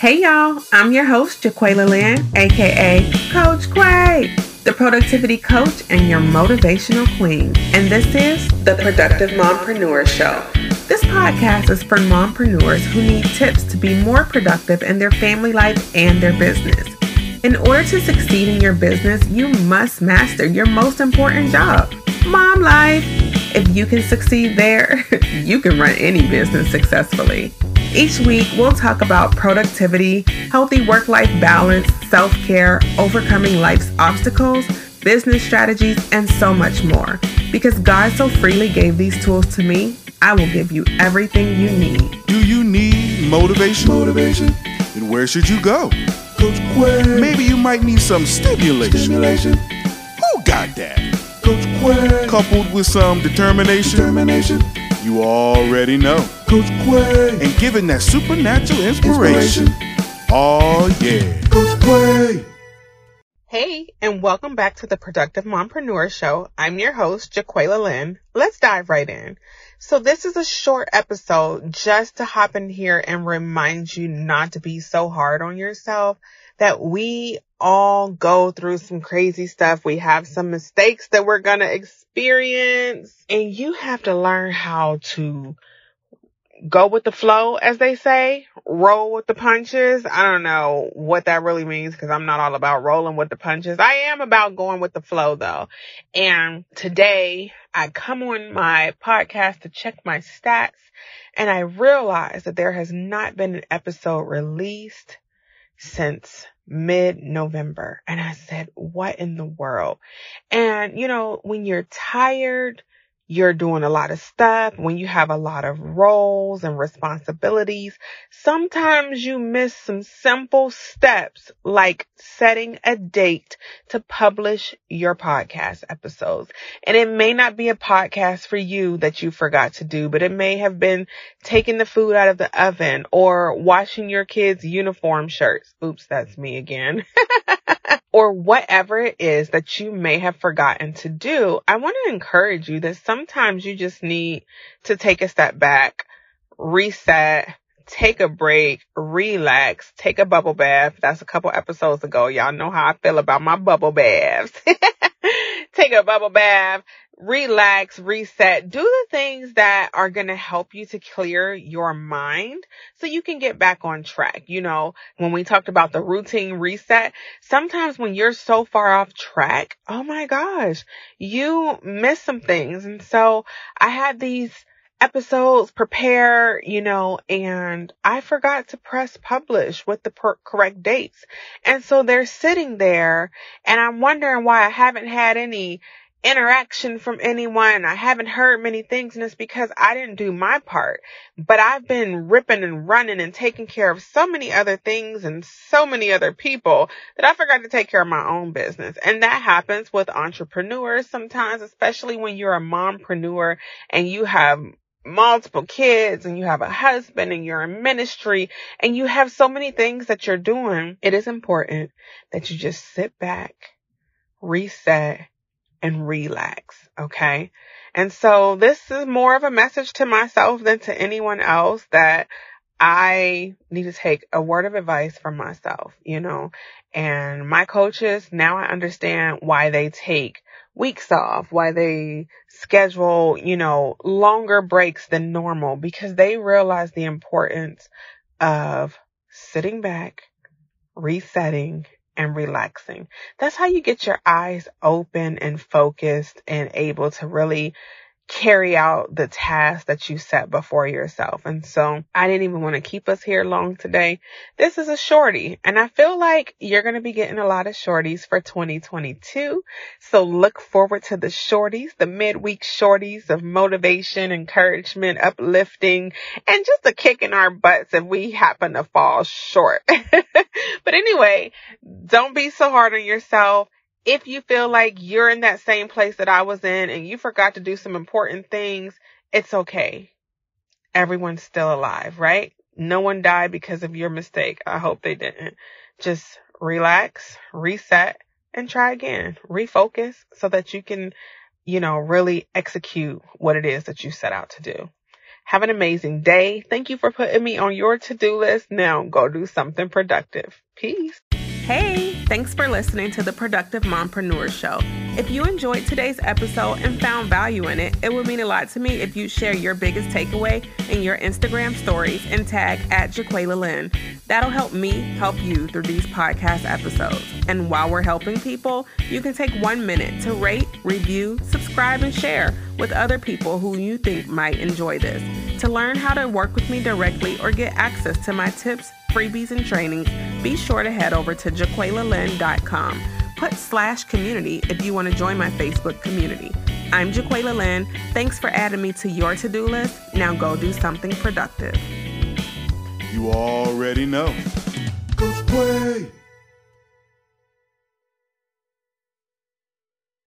Hey y'all, I'm your host, JaQualia Lynn, aka Coach Quay, the productivity coach and your motivational queen. And this is the Productive Mompreneur Show. This podcast is for mompreneurs who need tips to be more productive in their family life and their business. In order to succeed in your business, you must master your most important job, mom life. If you can succeed there, you can run any business successfully. Each week, we'll talk about productivity, healthy work life balance, self care, overcoming life's obstacles, business strategies, and so much more. Because God so freely gave these tools to me, I will give you everything you need. Do you need motivation? Motivation. Then where should you go? Coach Quay. Maybe you might need some stimulation. Stimulation. Who got that? Coach Quay. Coupled with some determination, Determination. You already know. Coach Quay. And given that supernatural inspiration. Oh, yeah. Coach Quay. Hey, and welcome back to the Productive Mompreneur Show. I'm your host, JaQualia Lynn. Let's dive right in. So this is a short episode just to hop in here and remind you not to be so hard on yourself that we all go through some crazy stuff. We have some mistakes that we're going to experience and you have to learn how to go with the flow, as they say, roll with the punches. I don't know what that really means because I'm not all about rolling with the punches. I am about going with the flow though. And today I come on my podcast to check my stats and I realized that there has not been an episode released since mid November. And I said, what in the world? And you know, when you're tired, you're doing a lot of stuff, when you have a lot of roles and responsibilities, sometimes you miss some simple steps like setting a date to publish your podcast episodes. And it may not be a podcast for you that you forgot to do, but it may have been taking the food out of the oven or washing your kids' uniform shirts. Oops, that's me again. or whatever it is that you may have forgotten to do, I want to encourage you that sometimes you just need to take a step back, reset, take a break, relax, take a bubble bath. That's a couple episodes ago. Y'all know how I feel about my bubble baths. take a bubble bath, relax, reset, do the things that are going to help you to clear your mind so you can get back on track. You know, when we talked about the routine reset, sometimes when you're so far off track, oh my gosh, you miss some things. And so I had these episodes prepare, you know, and I forgot to press publish with the per- correct dates. And so they're sitting there and I'm wondering why I haven't had any interaction from anyone. I haven't heard many things and it's because I didn't do my part, but I've been ripping and running and taking care of so many other things and so many other people that I forgot to take care of my own business. And that happens with entrepreneurs sometimes, especially when you're a mompreneur and you have multiple kids and you have a husband and you're in ministry and you have so many things that you're doing. It is important that you just sit back, reset, and relax. Okay. And so this is more of a message to myself than to anyone else that I need to take a word of advice from myself, you know, and my coaches, now I understand why they take weeks off, why they schedule, you know, longer breaks than normal because they realize the importance of sitting back, resetting and relaxing. That's how you get your eyes open and focused and able to really carry out the task that you set before yourself. And so I didn't even want to keep us here long today. This is a shorty and I feel like you're going to be getting a lot of shorties for 2022. So look forward to the shorties, the midweek shorties of motivation, encouragement, uplifting, and just a kick in our butts if we happen to fall short. but anyway, don't be so hard on yourself if you feel like you're in that same place that I was in and you forgot to do some important things, it's okay. Everyone's still alive, right? No one died because of your mistake. I hope they didn't. Just relax, reset, and try again. Refocus so that you can, you know, really execute what it is that you set out to do. Have an amazing day. Thank you for putting me on your to-do list. Now go do something productive. Peace. Hey, thanks for listening to the Productive Mompreneur Show. If you enjoyed today's episode and found value in it, it would mean a lot to me if you share your biggest takeaway in your Instagram stories and tag at JaQualia Lynn. That'll help me help you through these podcast episodes. And while we're helping people, you can take one minute to rate, review, subscribe, and share with other people who you think might enjoy this. To learn how to work with me directly or get access to my tips, freebies, and trainings, be sure to head over to jaqualialynn.com. Put slash community if you want to join my Facebook community. I'm JaQualia Lynn. Thanks for adding me to your to do list. Now go do something productive. You already know. Coach Quay.